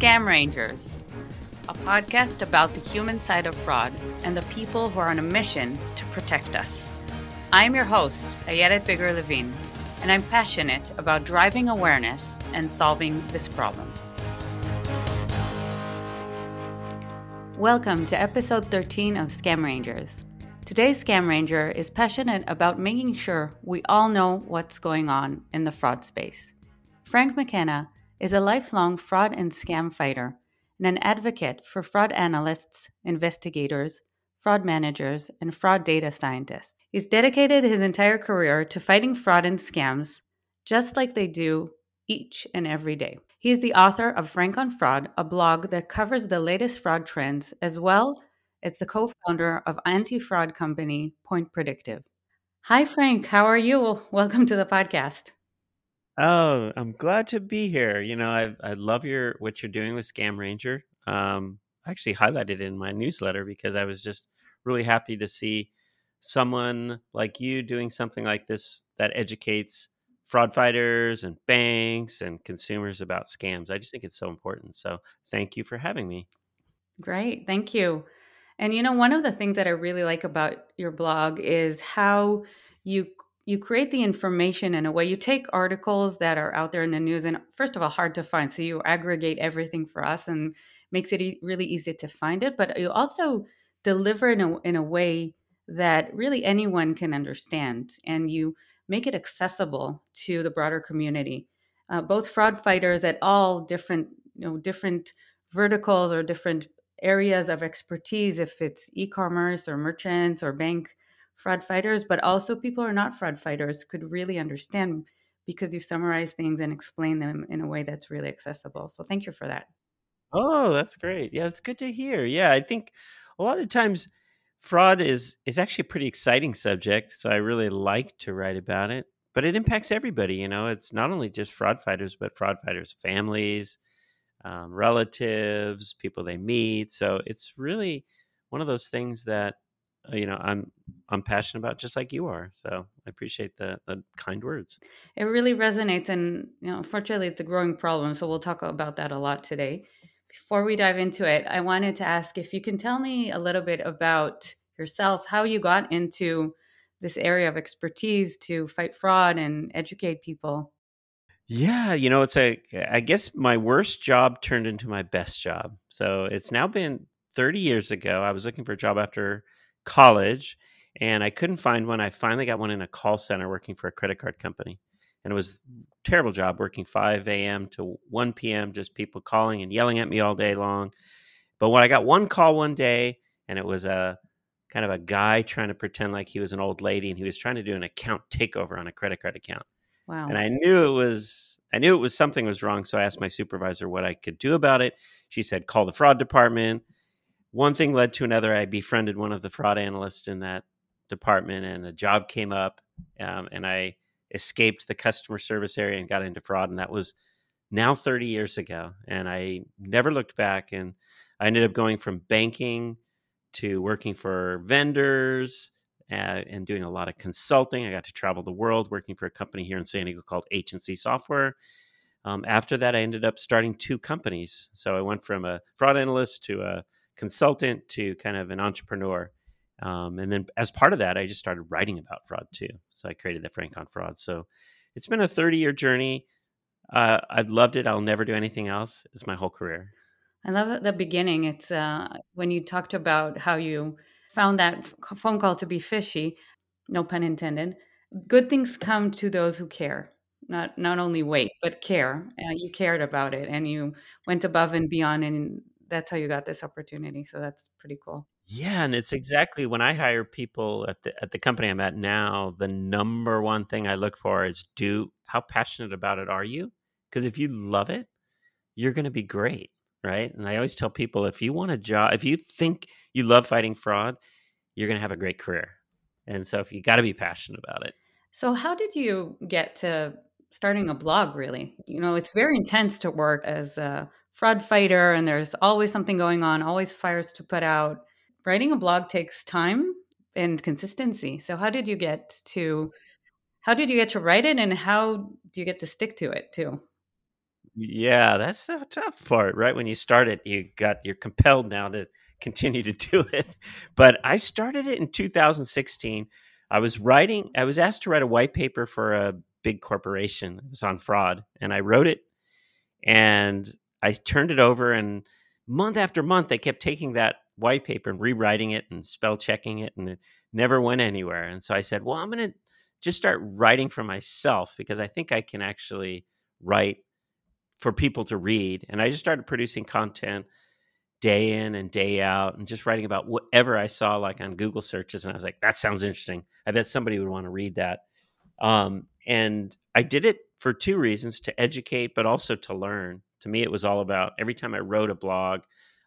Scam Rangers, a podcast about the human side of fraud and the people who are on a mission to protect us. I'm your host, Ayelet Biger-Levin, and I'm passionate about driving awareness and solving this problem. Welcome to episode 13 of Scam Rangers. Today's Scam Ranger is passionate about making sure we all know what's going on in the fraud space. Frank McKenna is a lifelong fraud and scam fighter and an advocate for fraud analysts, investigators, fraud managers, and fraud data scientists. He's dedicated his entire career to fighting fraud and scams, just like they do each and every day. He is the author of Frank on Fraud, a blog that covers the latest fraud trends, as well as the co founder of anti fraud company PointPredictive. Hi, Frank. How are you? Welcome to the podcast. Oh, I'm glad to be here. You know, I I love your what you're doing with Scam Ranger. Um, I actually highlighted it in my newsletter because I was just really happy to see someone like you doing something like this that educates fraud fighters and banks and consumers about scams. I just think it's so important. So, thank you for having me. Great. Thank you. And you know, one of the things that I really like about your blog is how you you create the information in a way. You take articles that are out there in the news and first of all hard to find. So you aggregate everything for us and makes it e- really easy to find it. But you also deliver in a, in a way that really anyone can understand and you make it accessible to the broader community. Uh, both fraud fighters at all different you know different verticals or different areas of expertise if it's e-commerce or merchants or bank fraud fighters, but also people who are not fraud fighters could really understand because you summarize things and explain them in a way that's really accessible. So thank you for that. Oh, that's great. Yeah, it's good to hear. Yeah, I think a lot of times fraud is is actually a pretty exciting subject, so I really like to write about it. But it impacts everybody, you know. It's not only just fraud fighters, but fraud fighters' families, um, relatives, people they meet. So it's really one of those things that Uh, you know i'm i'm passionate about just like you are so i appreciate the the kind words. It really resonates and you know unfortunately it's a growing problem so we'll talk about that a lot today. Before we dive into it i wanted to ask if you can tell me a little bit about yourself how you got into this area of expertise to fight fraud and educate people. Yeah you know it's a i guess my worst job turned into my best job. So it's now been 30 years ago i was looking for a job after college and I couldn't find one. I finally got one in a call center working for a credit card company. And it was terrible job working 5 a.m. to 1 p.m., just people calling and yelling at me all day long. But when I got one call one day, and it was a kind of a guy trying to pretend like he was an old lady and he was trying to do an account takeover on a credit card account. Wow. And I knew it was I knew it was something was wrong, so I asked my supervisor what I could do about it. She said call the fraud department one thing led to another. I befriended one of the fraud analysts in that department, and a job came up, um, and I escaped the customer service area and got into fraud. And that was now 30 years ago. And I never looked back. And I ended up going from banking to working for vendors uh, and doing a lot of consulting. I got to travel the world working for a company here in San Diego called HNC Software. Um, after that, I ended up starting two companies. So I went from a fraud analyst to a consultant to kind of an entrepreneur. Um, and then as part of that, I just started writing about fraud too. So I created the Frank on Fraud. So it's been a 30 year journey. Uh, I've loved it. I'll never do anything else. It's my whole career. I love the beginning. It's uh, when you talked about how you found that phone call to be fishy, no pun intended. Good things come to those who care. Not not only wait, but care. Uh, you cared about it, and you went above and beyond, and that's how you got this opportunity. So that's pretty cool. Yeah, and it's exactly when I hire people at the at the company I'm at now, the number one thing I look for is do how passionate about it are you? Because if you love it, you're going to be great, right? And I always tell people if you want a job, if you think you love fighting fraud, you're going to have a great career. And so if you got to be passionate about it. So how did you get to starting a blog really? You know, it's very intense to work as a fraud fighter and there's always something going on, always fires to put out. Writing a blog takes time and consistency. So how did you get to how did you get to write it and how do you get to stick to it too? Yeah, that's the tough part, right? When you start it, you got you're compelled now to continue to do it. But I started it in 2016. I was writing, I was asked to write a white paper for a big corporation. It was on fraud, and I wrote it and I turned it over and month after month they kept taking that white paper and rewriting it and spell checking it and it never went anywhere. And so I said, "Well, I'm going to just start writing for myself because I think I can actually write for people to read. And I just started producing content day in and day out and just writing about whatever I saw like on Google searches. And I was like, that sounds interesting. I bet somebody would want to read that. Um, and I did it for two reasons to educate, but also to learn. To me, it was all about every time I wrote a blog,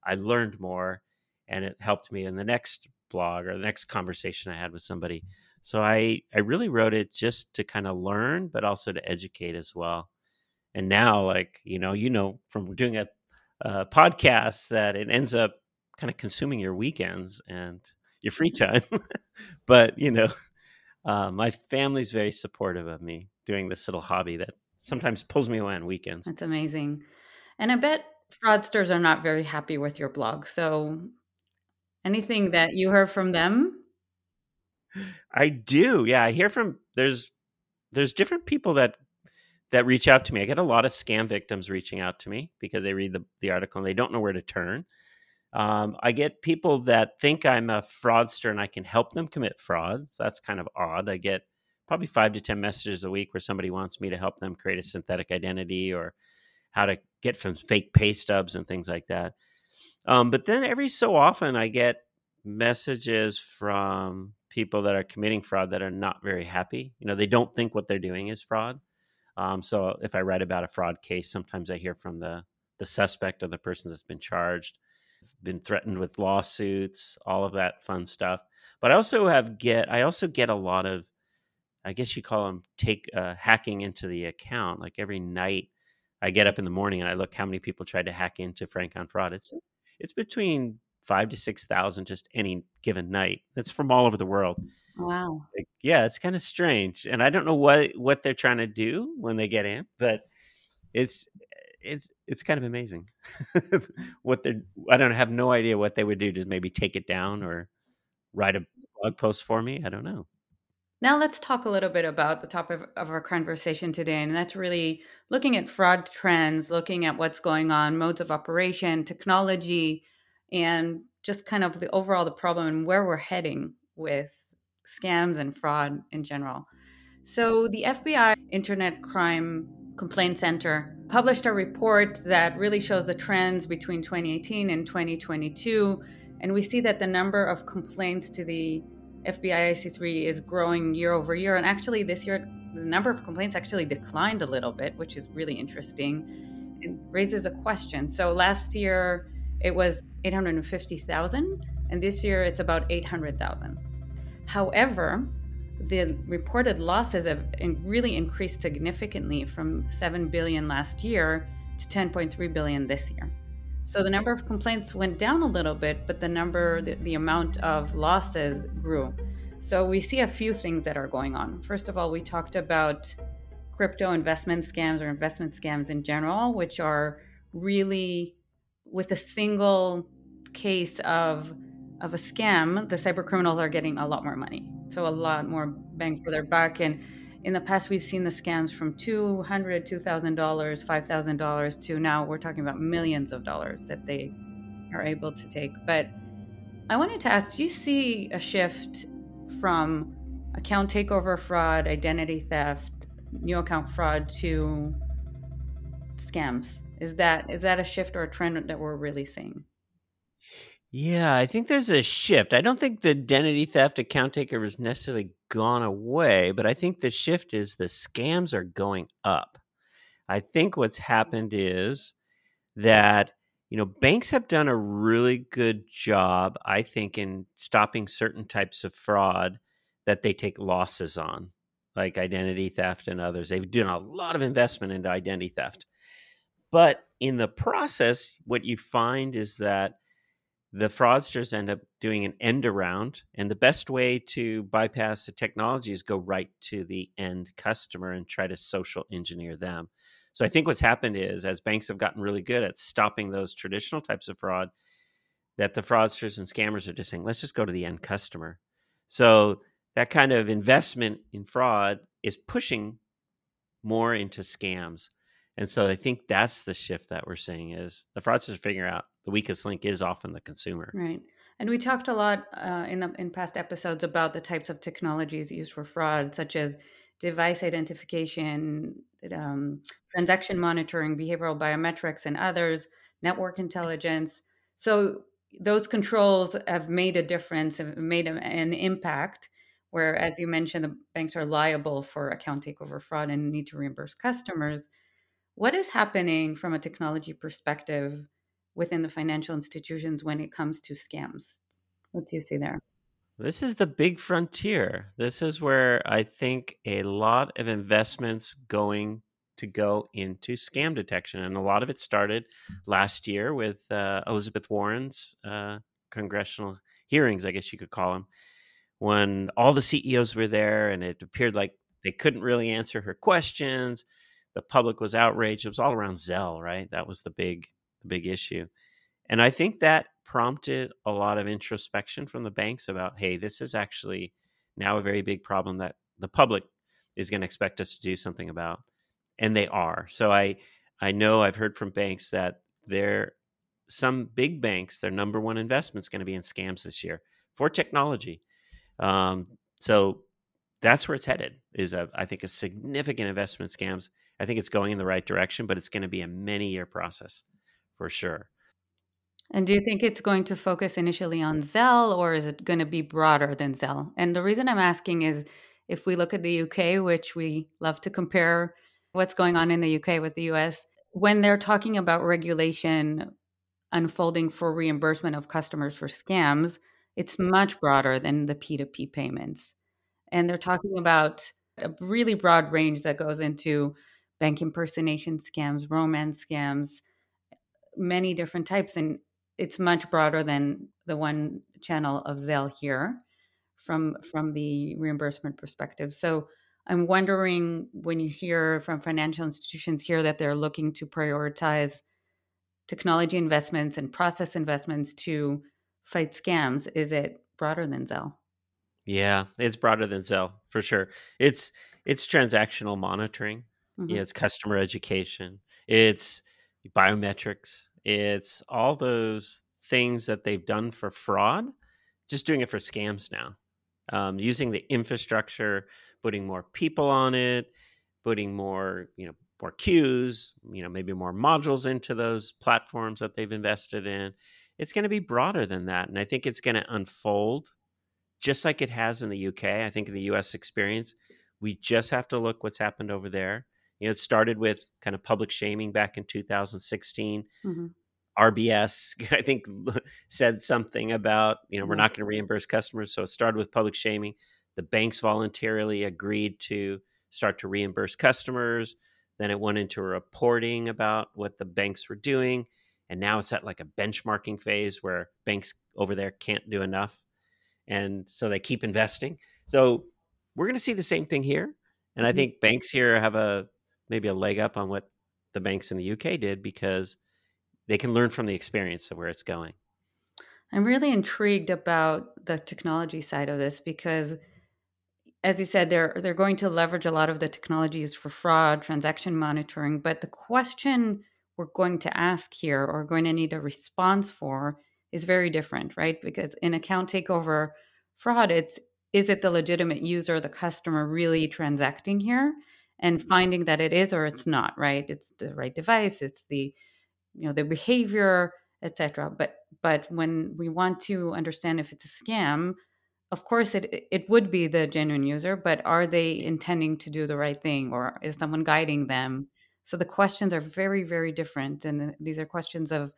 I learned more and it helped me in the next blog or the next conversation I had with somebody. So I, I really wrote it just to kind of learn, but also to educate as well. And now like you know you know from doing a, a podcast that it ends up kind of consuming your weekends and your free time. But you know uh, my family's very supportive of me doing this little hobby that sometimes pulls me away on weekends. That's amazing and i bet fraudsters are not very happy with your blog so anything that you heard from them i do yeah i hear from there's there's different people that that reach out to me. I get a lot of scam victims reaching out to me because they read the, the article and they don't know where to turn. Um, I get people that think I'm a fraudster and I can help them commit fraud. So that's kind of odd. I get probably five to 10 messages a week where somebody wants me to help them create a synthetic identity or how to get from fake pay stubs and things like that. Um, but then every so often I get messages from people that are committing fraud that are not very happy. You know, they don't think what they're doing is fraud. Um, so if I write about a fraud case, sometimes I hear from the the suspect or the person that's been charged, been threatened with lawsuits, all of that fun stuff. But I also have get I also get a lot of, I guess you call them take uh, hacking into the account. Like every night, I get up in the morning and I look how many people tried to hack into Frank on Fraud. It's it's between five to six thousand just any given night. It's from all over the world. Wow. Like, yeah, it's kind of strange, and I don't know what what they're trying to do when they get in, but it's it's it's kind of amazing what they're. I don't have no idea what they would do. Just maybe take it down or write a blog post for me. I don't know. Now let's talk a little bit about the topic of, of our conversation today, and that's really looking at fraud trends, looking at what's going on, modes of operation, technology, and just kind of the overall the problem and where we're heading with scams and fraud in general. So, the FBI Internet Crime Complaint Center published a report that really shows the trends between 2018 and 2022. And we see that the number of complaints to the FBI IC3 is growing year over year. And actually, this year, the number of complaints actually declined a little bit, which is really interesting and raises a question. So, last year it was 850,000, and this year it's about 800,000. However, the reported losses have really increased significantly from 7 billion last year to 10.3 billion this year. So the number of complaints went down a little bit, but the number, the, the, amount of losses grew. So we see a few things that are going on. First of all, we talked about crypto investment scams or investment scams in general, which are really with a single case of of a scam, the cyber criminals are getting a lot more money. So a lot more bang for their buck. And in the past, we've seen the scams from $200, $2,000, $5,000 to now we're talking about millions of dollars that they are able to take. But I wanted to ask do you see a shift from account takeover fraud, identity theft, new account fraud to scams? Is that is that a shift or a trend that we're really seeing? Yeah, I think there's a shift. I don't think the identity theft account taker is necessarily gone away, but I think the shift is the scams are going up. I think what's mm. happened is that you know banks have done a really good job, I think, in stopping certain types of fraud that they take losses on, like identity theft and others. They've done a lot of investment into identity theft. But in the process, what you find is that the fraudsters end up doing an end around. And the best way to bypass the technology is go right to the end customer and try to social engineer them. So I think what's happened is as banks have gotten really good at stopping those traditional types of fraud, that the fraudsters and scammers are just saying, let's just go to the end customer. So that kind of investment in fraud is pushing more into scams. And so I think that's the shift that we're seeing is the fraudsters figuring out the weakest link is often the consumer. Right. And we talked a lot uh, in the, in past episodes about the types of technologies used for fraud, such as device identification, um, transaction monitoring, behavioral biometrics, and others, network intelligence. So those controls have made a difference, have made an impact. Where, as you mentioned, the banks are liable for account takeover fraud and need to reimburse customers. What is happening from a technology perspective within the financial institutions when it comes to scams? What do you see there? This is the big frontier. This is where I think a lot of investments going to go into scam detection. And a lot of it started last year with uh, Elizabeth Warren's uh, congressional hearings, I guess you could call them, when all the CEOs were there and it appeared like they couldn't really answer her questions. The public was outraged. It was all around Zelle, right? That was the big, the big issue. And I think that prompted a lot of introspection from the banks about, hey, this is actually now a very big problem that the public is going to expect us to do something about and they are. So I I know I've heard from banks that they're some big banks their number one investment is going to be in scams this year for technology. Um, so that's where it's headed. Is a I think a significant investment in scams. I think it's going in the right direction, but it's going to be a many year process for sure. And do you think it's going to focus initially on Zelle or is it going to be broader than Zelle? And the reason I'm asking is if we look at the UK, which we love to compare what's going on in the UK with the US, when they're talking about regulation unfolding for reimbursement of customers for scams, it's much broader than the P2P payments. And they're talking about a really broad range that goes into bank impersonation scams, romance scams, many different types. And it's much broader than the one channel of Zelle here from from the reimbursement perspective. So I'm wondering when you hear from financial institutions here that they're looking to prioritize technology investments and process investments to fight scams, is it broader than Zelle? Yeah, it's broader than Zelle for sure. It's it's transactional monitoring. Mm-hmm. Yeah, it's customer education. It's biometrics. It's all those things that they've done for fraud, just doing it for scams now. Um, using the infrastructure putting more people on it, putting more, you know, more queues, you know, maybe more modules into those platforms that they've invested in. It's going to be broader than that. And I think it's going to unfold just like it has in the UK. I think in the US experience, we just have to look what's happened over there. You know, it started with kind of public shaming back in 2016. Mm-hmm. RBS, I think, said something about, you know, we're not going to reimburse customers. So it started with public shaming. The banks voluntarily agreed to start to reimburse customers. Then it went into reporting about what the banks were doing. And now it's at like a benchmarking phase where banks over there can't do enough. And so they keep investing. So we're going to see the same thing here. And I mm-hmm. think banks here have a maybe a leg up on what the banks in the UK did because they can learn from the experience of where it's going. I'm really intrigued about the technology side of this because as you said, they're they're going to leverage a lot of the technologies for fraud, transaction monitoring. But the question we're going to ask here, or going to need a response for, is very different, right? Because in account takeover fraud, it's is it the legitimate user, the customer really transacting here, and mm-hmm. finding that it is or it's not, right? It's the right device, it's the you know the behavior, etc. But but when we want to understand if it's a scam, of course it it would be the genuine user but are they intending to do the right thing or is someone guiding them so the questions are very very different and these are questions of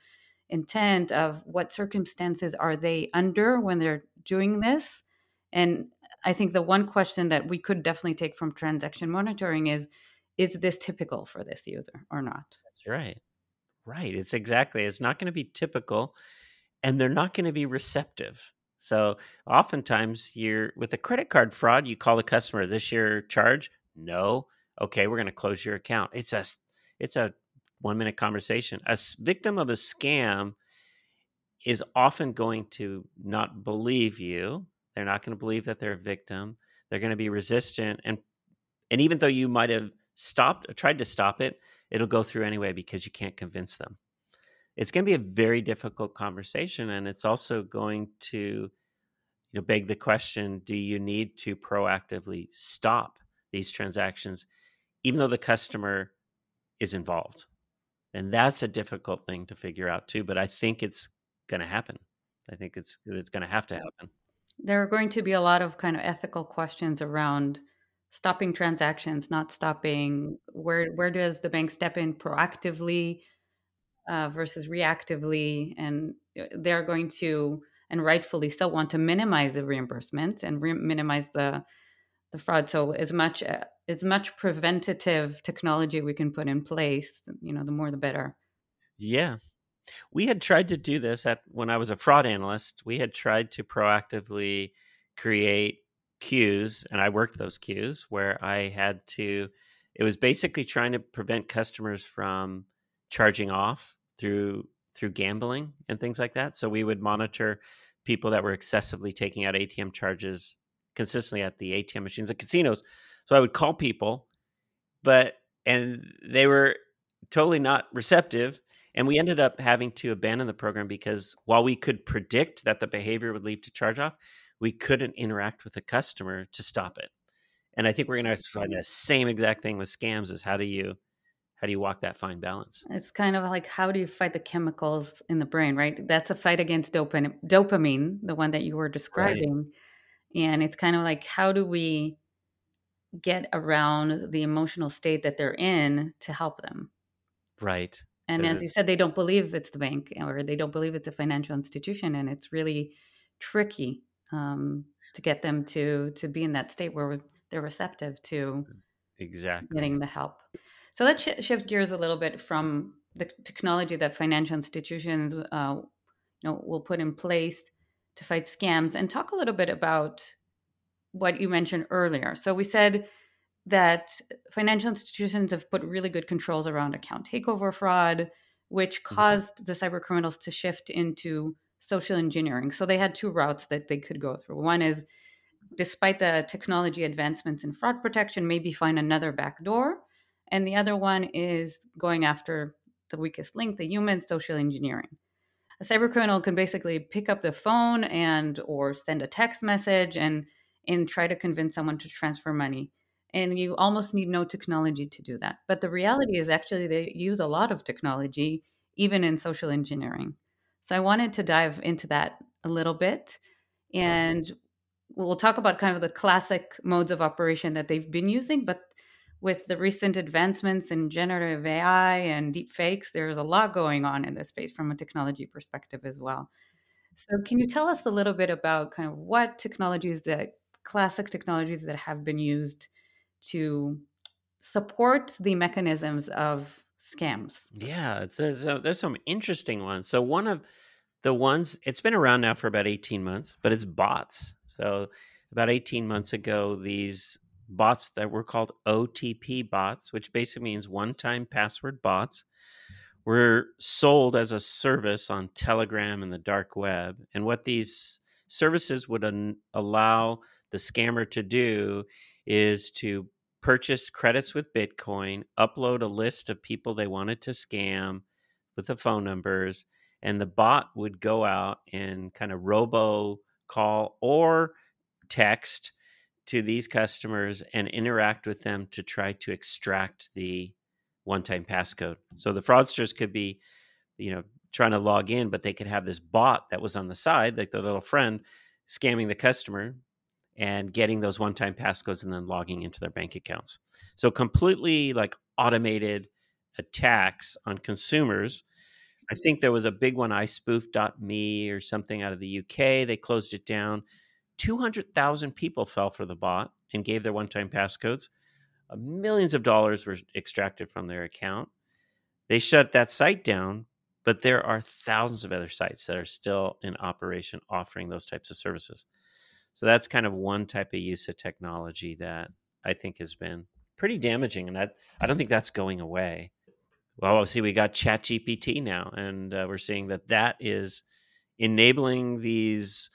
intent of what circumstances are they under when they're doing this and i think the one question that we could definitely take from transaction monitoring is is this typical for this user or not that's right right it's exactly it's not going to be typical and they're not going to be receptive. So oftentimes you're with a credit card fraud, you call the customer, this your charge?" No. Okay, we're going to close your account. It's a it's a 1 minute conversation. A victim of a scam is often going to not believe you. They're not going to believe that they're a victim. They're going to be resistant and and even though you might have stopped or tried to stop it, it'll go through anyway because you can't convince them. It's going to be a very difficult conversation and it's also going to you know beg the question do you need to proactively stop these transactions even though the customer is involved? And that's a difficult thing to figure out too but i think it's going to happen. I think it's it's going to have to happen there are going to be a lot of kind of ethical questions around stopping transactions not stopping where where does the bank step in proactively uh, versus reactively, and uh, they're going to, and rightfully so, want to minimize the reimbursement and re- minimize the the fraud. So as much uh, as much preventative technology we can put in place, you know, the more the better. Yeah, we had tried to do this at when I was a fraud analyst. We had tried to proactively create queues, and I worked those queues where I had to. It was basically trying to prevent customers from charging off through through gambling and things like that. So we would monitor people that were excessively taking out ATM charges consistently at the ATM machines at casinos. So I would call people, but and they were totally not receptive. And we ended up having to abandon the program because while we could predict that the behavior would lead to charge off, we couldn't interact with the customer to stop it. And I think we're going to find the same exact thing with scams is how do you how do you walk that fine balance? It's kind of like how do you fight the chemicals in the brain, right? That's a fight against dopamine, dopamine, the one that you were describing. Right. And it's kind of like how do we get around the emotional state that they're in to help them? Right. And as you said, they don't believe it's the bank or they don't believe it's a financial institution, and it's really tricky um, to get them to to be in that state where they're receptive to exactly getting the help. So let's sh- shift gears a little bit from the technology that financial institutions, uh, you know, will put in place to fight scams, and talk a little bit about what you mentioned earlier. So we said that financial institutions have put really good controls around account takeover fraud, which mm-hmm. caused the cyber criminals to shift into social engineering. So they had two routes that they could go through. One is, despite the technology advancements in fraud protection, maybe find another backdoor and the other one is going after the weakest link, the human social engineering. A cyber criminal can basically pick up the phone and or send a text message and and try to convince someone to transfer money. And you almost need no technology to do that. But the reality is actually they use a lot of technology even in social engineering. So I wanted to dive into that a little bit and we'll talk about kind of the classic modes of operation that they've been using, but with the recent advancements in generative AI and deep fakes, there's a lot going on in this space from a technology perspective as well. So, can you tell us a little bit about kind of what technologies that classic technologies that have been used to support the mechanisms of scams? Yeah, it's, uh, there's, there's some interesting ones. So, one of the ones, it's been around now for about 18 months, but it's bots. So, about 18 months ago, these bots that were called OTP bots, which basically means one time password bots, were sold as a service on Telegram and the dark web. And what these services would allow the scammer to do is to purchase credits with Bitcoin, upload a list of people they wanted to scam with the phone numbers, and the bot would go out and kind of robo call or text to these customers and interact with them to try to extract the one-time passcode. So the fraudsters could be, you know, trying to log in, but they could have this bot that was on the side, like the little friend, scamming the customer and getting those one-time passcodes and then logging into their bank accounts. So completely like automated attacks on consumers. I think there was a big one, I ispoof.me or something out of the UK. They closed it down 200,000 people fell for the bot and gave their one time passcodes. Uh, millions of dollars were extracted from their account. They shut that site down, but there are thousands of other sites that are still in operation offering those types of services. So that's kind of one type of use of technology that I think has been pretty damaging, and I, I don't think that's going away. Well, see, we got ChatGPT now, and uh, we're seeing that that is enabling these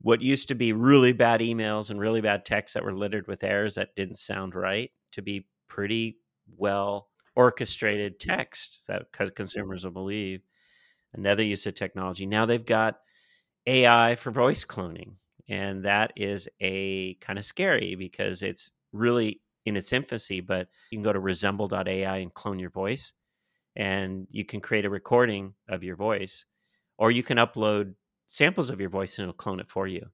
what used to be really bad emails and really bad texts that were littered with errors that didn't sound right to be pretty well orchestrated texts that consumers will believe. Another use of technology. Now they've got AI for voice cloning, and that is a kind of scary because it's really in its infancy. But you can go to resemble.ai and clone your voice, and you can create a recording of your voice, or you can upload samples of your voice and it'll clone it for you.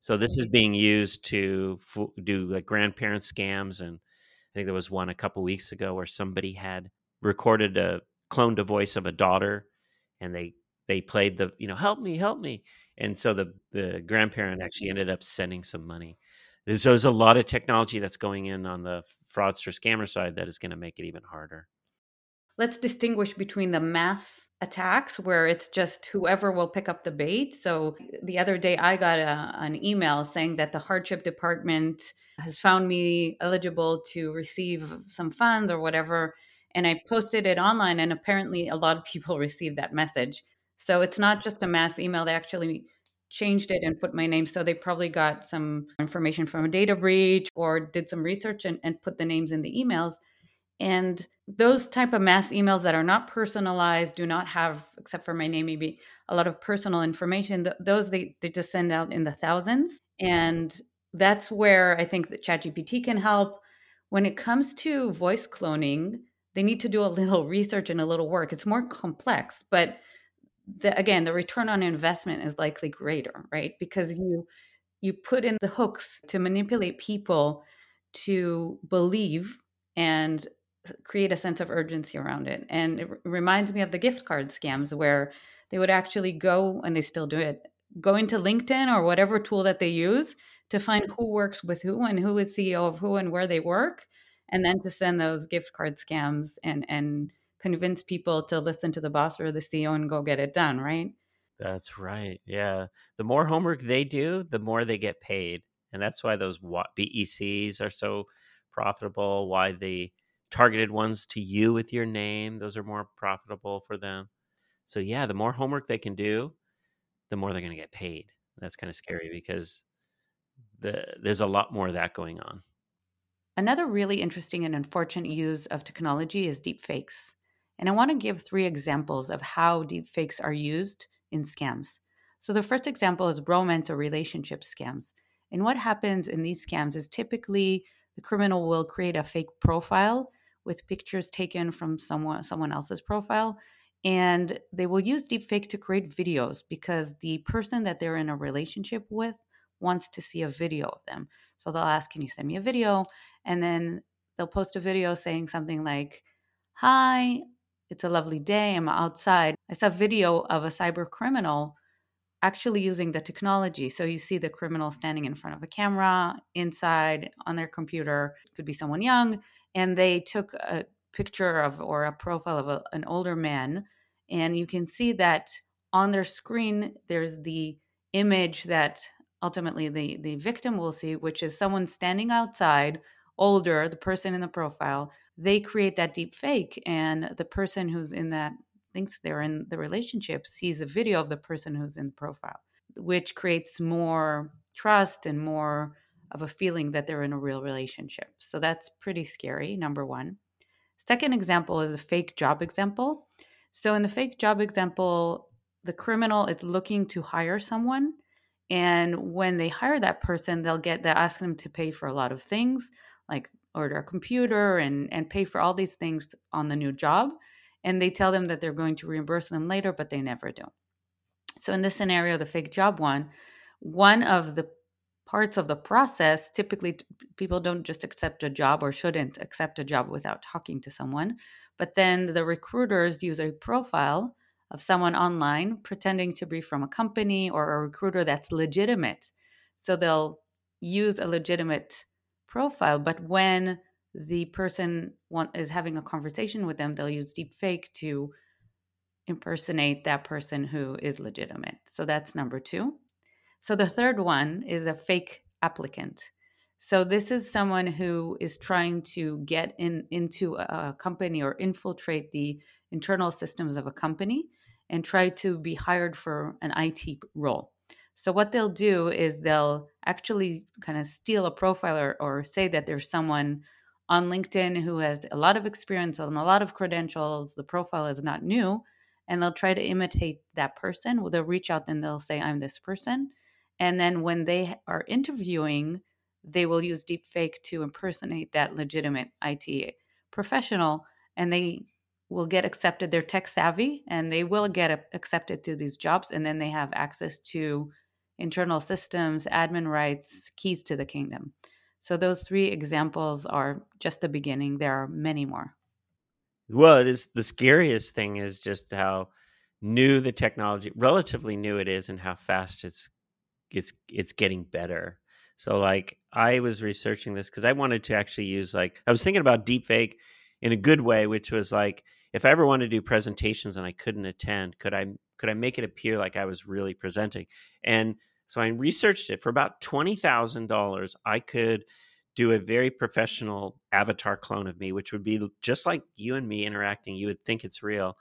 So this is being used to f- do like grandparent scams, and I think there was one a couple weeks ago where somebody had recorded a cloned a voice of a daughter, and they they played the you know help me help me, and so the the grandparent actually mm-hmm. ended up sending some money. So there's a lot of technology that's going in on the fraudster scammer side that is going to make it even harder. Let's distinguish between the mass attacks where it's just whoever will pick up the bait. So eh, the other day I got a, an email saying that the hardship department has found me eligible to receive some funds or whatever. And I posted it online, and apparently a lot of people received that message. So it's not just a mass email. They actually changed it and put my name. So they probably got some information from a data breach or did some research and, and put the names in the emails and those type of mass emails that are not personalized do not have except for my name maybe a lot of personal information those they, they just send out in the thousands and that's where i think that chatgpt can help when it comes to voice cloning they need to do a little research and a little work it's more complex but the, again the return on investment is likely greater right because you you put in the hooks to manipulate people to believe and create a sense of urgency around it. And it reminds me of the gift card scams where they would actually go, and they still do it, go into LinkedIn or whatever tool that they use to find mm-hmm. who works with who and who is CEO of who and where they work, and then to send those gift card scams and and convince people to listen to the boss or the CEO and go get it done, right? That's right. Yeah. The more homework they do, the more they get paid. And that's why those BECs are so profitable, why the targeted ones to you with your name. Those are more profitable for them. So yeah, the more homework they can do, the more they're going to get paid. That's kind of scary because the there's a lot more of that going on. Another really interesting and unfortunate use of technology is deepfakes. And I want to give three examples of how deepfakes are used in scams. So the first example is romance or relationship scams. And what happens in these scams is typically the criminal will create a fake profile with pictures taken from someone someone else's profile and they will use deepfake to create videos because the person that they're in a relationship with wants to see a video of them so they'll ask can you send me a video and then they'll post a video saying something like hi it's a lovely day i'm outside i saw video of a cyber criminal actually using the technology. So you see the criminal standing in front of a camera inside on their computer, it could be someone young, and they took a picture of or a profile of a, an older man and you can see that on their screen there's the image that ultimately the the victim will see which is someone standing outside older the person in the profile they create that deep fake and the person who's in that thinks they're in the relationship sees a video of the person who's in the profile which creates more trust and more of a feeling that they're in a real relationship. So that's pretty scary, number one second example is a fake job example. So in the fake job example, the criminal is looking to hire someone. And when they hire that person, they'll get they ask them to pay for a lot of things, like order a computer and, and pay for all these things on the new job. And they tell them that they're going to reimburse them later, but they never do. So in this scenario, the fake job one, one of the parts of the process, typically people don't just accept a job or shouldn't accept a job without talking to someone. But then the recruiters use a profile of someone online pretending to be from a company or a recruiter that's legitimate. So they'll use a legitimate profile, but when the person want, is having a conversation with them, they'll use deepfake to impersonate that person who is legitimate. So that's number two. So the third one is a fake applicant. So this is someone who is trying to get in into a company or infiltrate the internal systems of a company and try to be hired for an IT role. So what they'll do is they'll actually kind of steal a profile or, or say that there's someone on LinkedIn who has a lot of experience and a lot of credentials. The profile is not new, and they'll try to imitate that person. They'll reach out and they'll say, "I'm this person," and then when they are interviewing, they will use deepfake to impersonate that legitimate IT professional, and they will get accepted. They're tech savvy, and they will get accepted to these jobs, and then they have access to internal systems, admin rights, keys to the kingdom. So those three examples are just the beginning. There are many more. Well, it is the scariest thing is just how new the technology, relatively new it is, and how fast it's it's it's getting better. So like I was researching this because I wanted to actually use like I was thinking about deepfake in a good way, which was like if I ever wanted to do presentations and I couldn't attend, could I could I make it appear like I was really presenting? And so I researched it for about $20,000. I could do a very professional avatar clone of me, which would be just like you and me interacting. You would think it's real,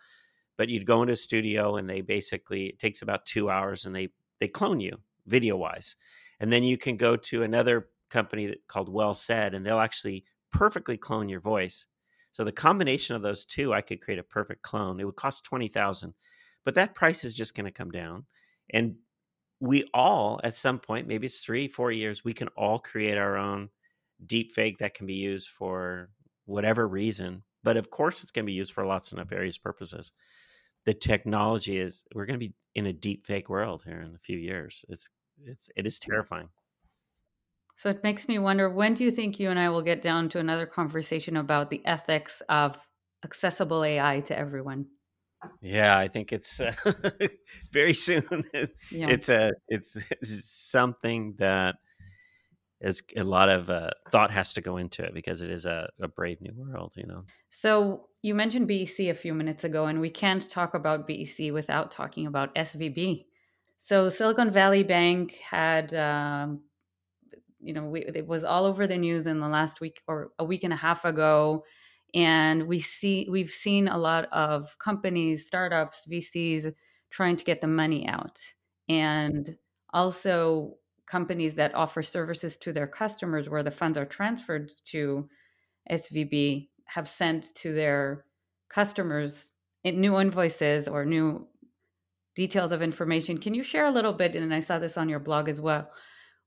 but you'd go into a studio and they basically, it takes about two hours and they, they clone you video wise. And then you can go to another company that, called WellSaid and they'll actually perfectly clone your voice. So the combination of those two, I could create a perfect clone. It would cost 20,000, but that price is just going to come down. And we all at some point maybe it's three four years we can all create our own deep fake that can be used for whatever reason but of course it's going to be used for lots of nefarious purposes the technology is we're going to be in a deep fake world here in a few years it's it's it is terrifying so it makes me wonder when do you think you and i will get down to another conversation about the ethics of accessible ai to everyone yeah, I think it's uh, very soon. Yeah. It's a it's, it's, something that is a lot of uh, thought has to go into it because it is a, a brave new world, you know. So you mentioned BEC a few minutes ago, and we can't talk about BEC without talking about SVB. So Silicon Valley Bank had, um, you know, we, it was all over the news in the last week or a week and a half ago and we see we've seen a lot of companies startups vcs trying to get the money out and also companies that offer services to their customers where the funds are transferred to svb have sent to their customers new invoices or new details of information. Can you share a little bit and i saw this on your blog as well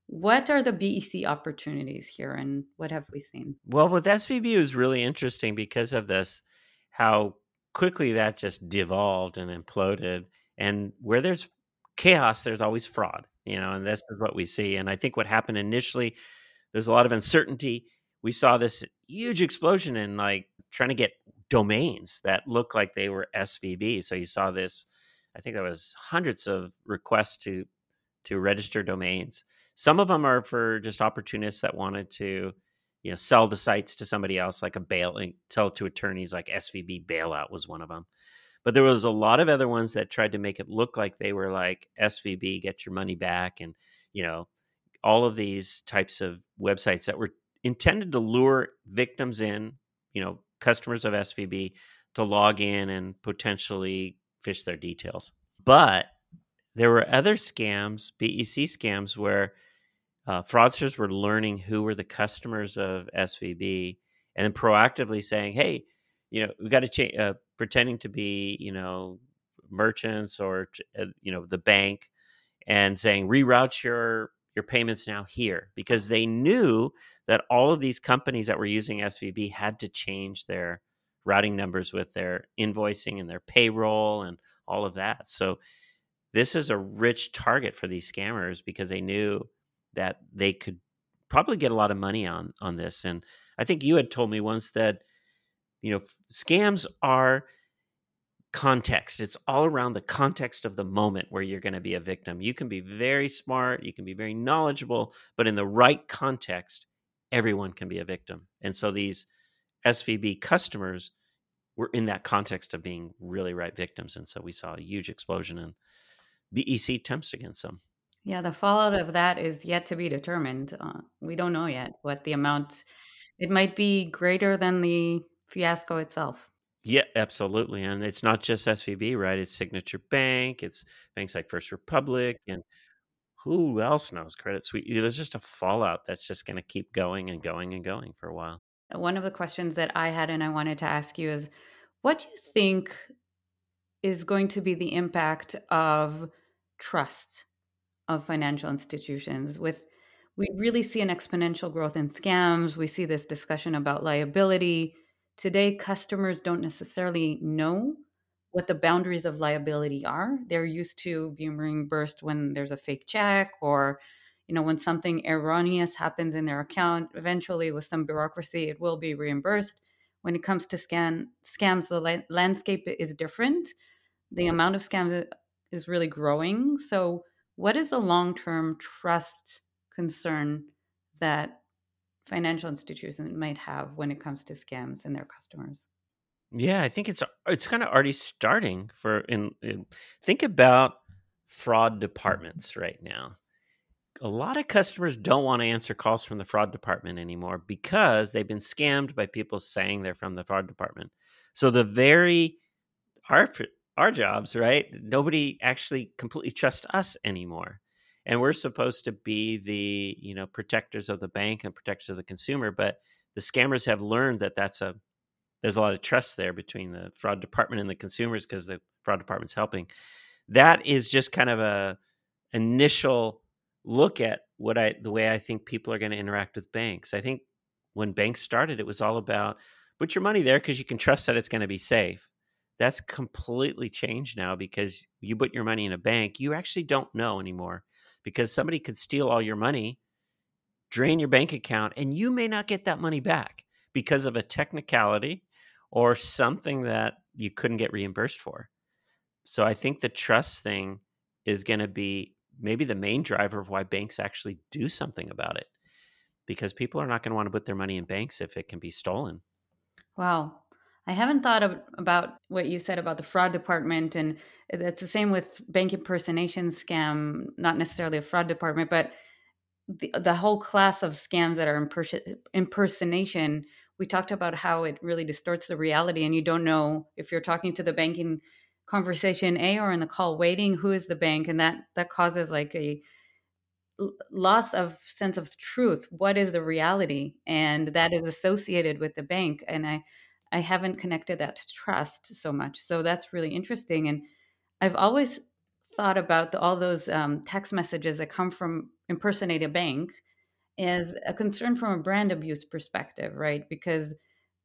what are the BEC opportunities here and what have we seen? Well, with SVB was really interesting because of this, how quickly that just devolved and imploded. And where there's chaos, there's always fraud, you know, and this is what we see. And I think what happened initially, there's a lot of uncertainty. We saw this huge explosion in like trying to get domains that look like they were SVB. So you saw this, I think there was hundreds of requests to to register domains some of them are for just opportunists that wanted to, you know, sell the sites to somebody else, like a bail, sell to attorneys, like SVB bailout was one of them. But there was a lot of other ones that tried to make it look like they were like SVB, get your money back, and you know, all of these types of websites that were intended to lure victims in, you know, customers of SVB to log in and potentially fish their details. But there were other scams, BEC scams, where uh, fraudsters were learning who were the customers of SVB and then proactively saying, "Hey, you know, we've got to change." Uh, pretending to be, you know, merchants or uh, you know the bank, and saying, "Reroute your your payments now here," because they knew that all of these companies that were using SVB had to change their routing numbers with their invoicing and their payroll and all of that. So this is a rich target for these scammers because they knew that they could probably get a lot of money on on this and i think you had told me once that you know scams are context it's all around the context of the moment where you're going to be a victim you can be very smart you can be very knowledgeable but in the right context everyone can be a victim and so these svb customers were in that context of being really right victims. And so we saw a huge explosion in BEC attempts against them. Yeah, the fallout of that is yet to be determined. Uh, we don't know yet what the amount. It might be greater than the fiasco itself. Yeah, absolutely. And it's not just SVB, right? It's Signature Bank, it's banks like First Republic, and who else knows? Credit Suisse. There's just a fallout that's just going to keep going and going and going for a while. One of the questions that I had and I wanted to ask you is what do you think is going to be the impact of trust of financial institutions with we really see an exponential growth in scams. We see this discussion about liability. Today customers don't necessarily know what the boundaries of liability are. They're used to being reimbursed when there's a fake check or you know when something erroneous happens in their account eventually with some bureaucracy it will be reimbursed. When it comes to scan scams the la- landscape is different. The amount of scams uh, is really growing. So what is the long term trust concern that financial institutions might have when it comes to scams and their customers? Yeah, I think it's it's kind of already starting for in, in think about fraud mm-hmm. departments right now. A lot of customers don't want to answer calls from the fraud department anymore because they've been scammed by people saying they're from the fraud department. So the very our our jobs, right? Nobody actually completely trusts us anymore. And we're supposed to be the, you know, protectors of the bank and protectors of the consumer, but the scammers have learned that that's a there's a lot of trust there between the fraud department and the consumers because the fraud department's helping. That is just kind of a initial look at what I the way I think people are going to interact with banks. I think when banks started, it was all about put your money there because you can trust that it's going to be safe that's completely changed now because you put your money in a bank, you actually don't know anymore because somebody could steal all your money, drain your bank account, and you may not get that money back because of a technicality or something that you couldn't get reimbursed for. So I think the trust thing is going to be maybe the main driver of why banks actually do something about it because people are not going to want to put their money in banks if it can be stolen. Wow. I haven't thought of, about what you said about the fraud department, and it's the same with bank impersonation scam. Not necessarily a fraud department, but the the whole class of scams that are impersonation. We talked about how it really distorts the reality, and you don't know if you're talking to the banking conversation A or in the call waiting who is the bank, and that that causes like a loss of sense of truth. What is the reality, and that is associated with the bank, and I I haven't connected that to trust so much. So that's really interesting. And I've always thought about the, all those um, text messages that come from impersonate a bank as a concern from a brand abuse perspective, right? Because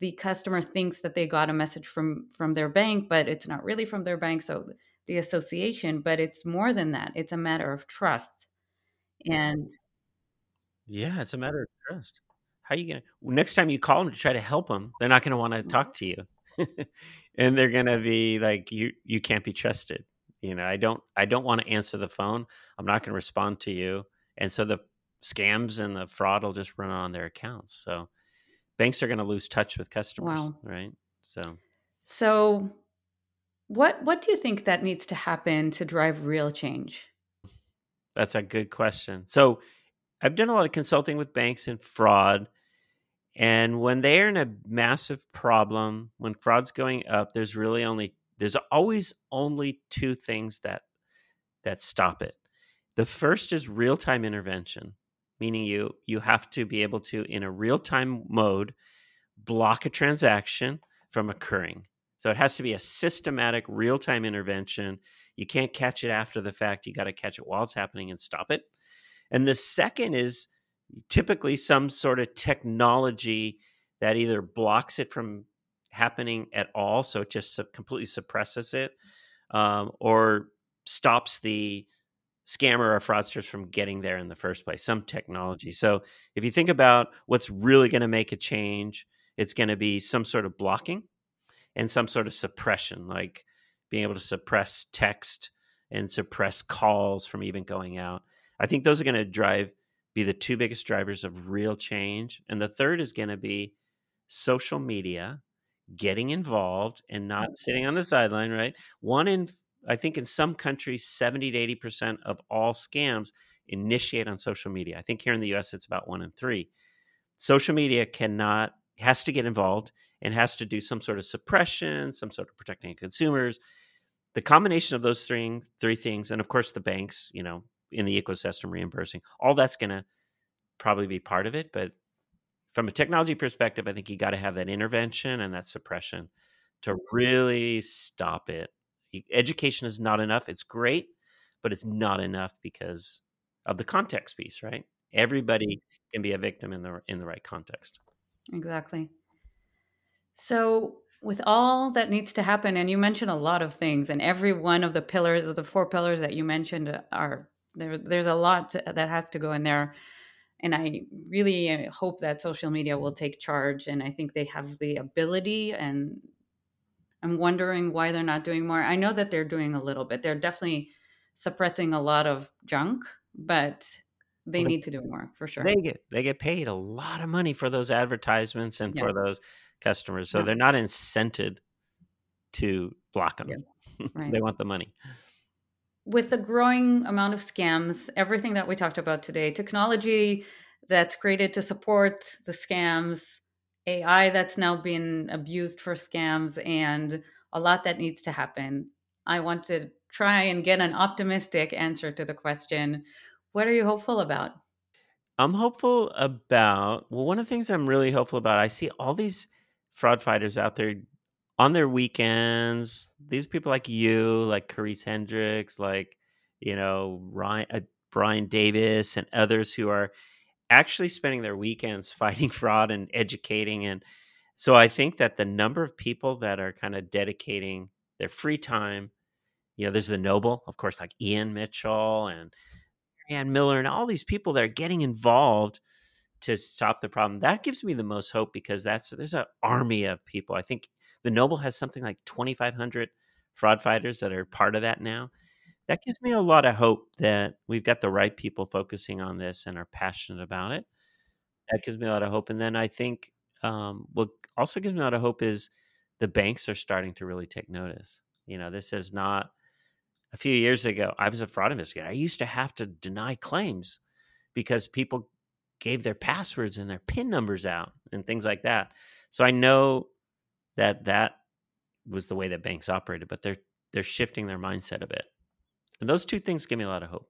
the customer thinks that they got a message from from their bank, but it's not really from their bank. So the association, but it's more than that. It's a matter of trust. And yeah, it's a matter of trust how are you gonna next time you call them to try to help them they're not gonna want to mm-hmm. talk to you. And they're gonna be like you you can't be trusted. You know i don't i don't want to answer the phone. I'm not gonna respond to you. And so the scams and the fraud will just run on their accounts. So banks are gonna lose touch with customers wow. right? So so what what do you think that needs to happen to drive real change? That's a good question. So I've done a lot of consulting with banks and fraud. And when they're in a massive problem, when fraud's going up, there's really only there's always only two things that that stop it. The first is real-time intervention, meaning you you have to be able to in a real-time mode block a transaction from occurring. So it has to be a systematic real-time intervention. You can't catch it after the fact. You got to catch it while it's happening and stop it. And the second is typically some sort of technology that either blocks it from happening at all, so it just completely suppresses it, um, or stops the scammer or fraudsters from getting there in the first place, some technology. So if you think about what's really going to make a change, it's going to be some sort of blocking and some sort of suppression, like being able to suppress text and suppress calls from even going out. I think those are going to drive be the two biggest drivers of real change. And the third is going to be social media getting involved and not mm-hmm. sitting on the sideline, right? One in, I think in some countries, 70 to 80% of all scams initiate on social media. I think here in the US, it's about one in three. Social media cannot, has to get involved and has to do some sort of suppression, some sort of protecting consumers. The combination of those three, three things, and of course the banks, you know, in the ecosystem reimbursing, all that's going to probably be part of it. But from a technology perspective, I think you got to have that intervention and that suppression to really stop it. Education is not enough. It's great, but it's not enough because of the context piece, right? Mm-hmm. Everybody can be a victim in the in the right context. Exactly. So, with all that needs to happen, and you mentioned a lot of things, and every one of the pillars of the four pillars that you mentioned uh, are there. There's a lot that has to go in there and I really uh, hope that social media will take charge. And I think they have the ability. And I'm wondering why they're not doing more. I know that they're doing a little bit. They're definitely suppressing a lot of junk, but they well, need to do more for sure. They get they get paid a lot of money for those advertisements and yeah. for those customers, so yeah. they're not incented to block them. Yeah. Right. they want the money with the growing amount of scams, everything that we talked about today, technology that's created to support the scams, AI that's now being abused for scams, and a lot that needs to happen. I want to try and get an optimistic answer to the question what are you hopeful about? I'm hopeful about, well, one of the things I'm really hopeful about, I see all these fraud fighters out there on their weekends, these people like you, like Karisse Hendricks, like you know Ryan, uh, Brian Davis, and others who are actually spending their weekends fighting fraud and educating. And so I think that the number of people that are kind of dedicating their free time, you know, there's the Knoble, of course, like Ian Mitchell and Ann Miller, and all these people that are getting involved to stop the problem. That gives me the most hope because that's there's an army of people. I think the Knoble has something like 2,500 fraud fighters that are part of that now. That gives me a lot of hope that we've got the right people focusing on this and are passionate about it. That gives me a lot of hope. And then I think um, what also gives me a lot of hope is the banks are starting to really take notice. You know, this is not a few years ago. I was a fraud investigator. I used to have to deny claims because people gave their passwords and their PIN numbers out and things like that. So I know that that was the way that banks operated, but they're they're shifting their mindset a bit. And those two things give me a lot of hope.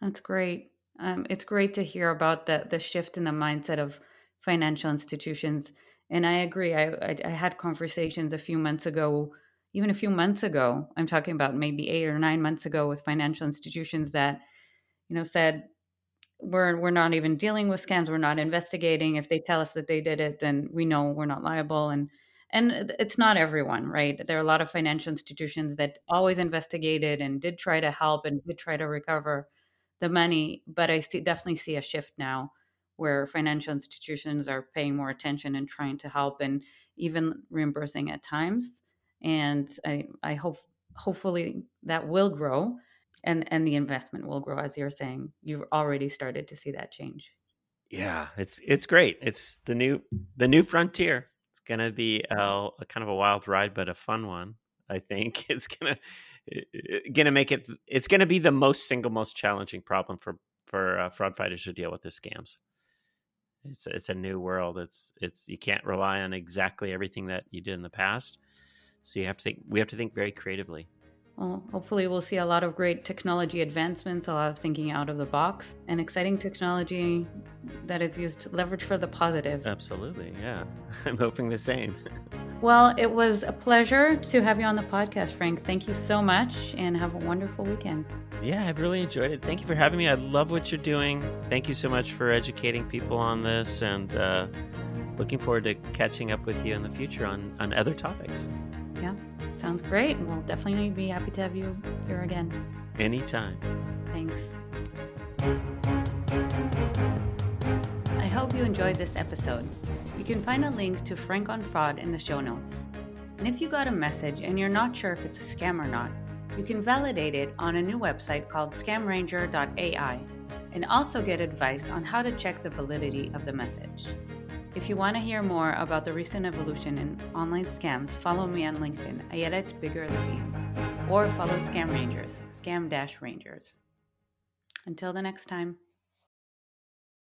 That's great. Um, it's great to hear about the the shift in the mindset of financial institutions. And I agree. I, I, I had conversations a few months ago, even a few months ago. I'm talking about maybe eight or nine months ago with financial institutions that, you know, said we're we're not even dealing with scams. We're not investigating. If they tell us that they did it, then we know we're not liable. And and it's not everyone, right? There are a lot of financial institutions that always investigated and did try to help and did try to recover the money. But I see definitely see a shift now where financial institutions are paying more attention and trying to help and even reimbursing at times. And I, I hope hopefully that will grow and and the investment will grow as you're saying. You've already started to see that change. Yeah, it's it's great. It's the new the new frontier gonna be a, a, kind of a wild ride, but a fun one. I think it's gonna gonna make it. It's gonna be the most single most challenging problem for for uh, fraud fighters to deal with the scams. It's it's a new world. It's it's you can't rely on exactly everything that you did in the past. So you have to think. We have to think very creatively. Well, hopefully, we'll see a lot of great technology advancements, a lot of thinking out of the box, and exciting technology that is used to leverage for the positive. Absolutely, yeah. I'm hoping the same. well, it was a pleasure to have you on the podcast, Frank. Thank you so much, and have a wonderful weekend. Yeah, I've really enjoyed it. Thank you for having me. I love what you're doing. Thank you so much for educating people on this, and uh, looking forward to catching up with you in the future on, on other topics. Sounds great. We'll definitely be happy to have you here again. Anytime. Thanks. I hope you enjoyed this episode. You can find a link to Frank on Fraud in the show notes. And if you got a message and you're not sure if it's a scam or not, you can validate it on a new website called scamranger.ai and also get advice on how to check the validity of the message. If you want to hear more about the recent evolution in online scams, follow me on LinkedIn, Ayelet Biger-Levin, or follow Scam Rangers, Scam Dash Rangers. Until the next time.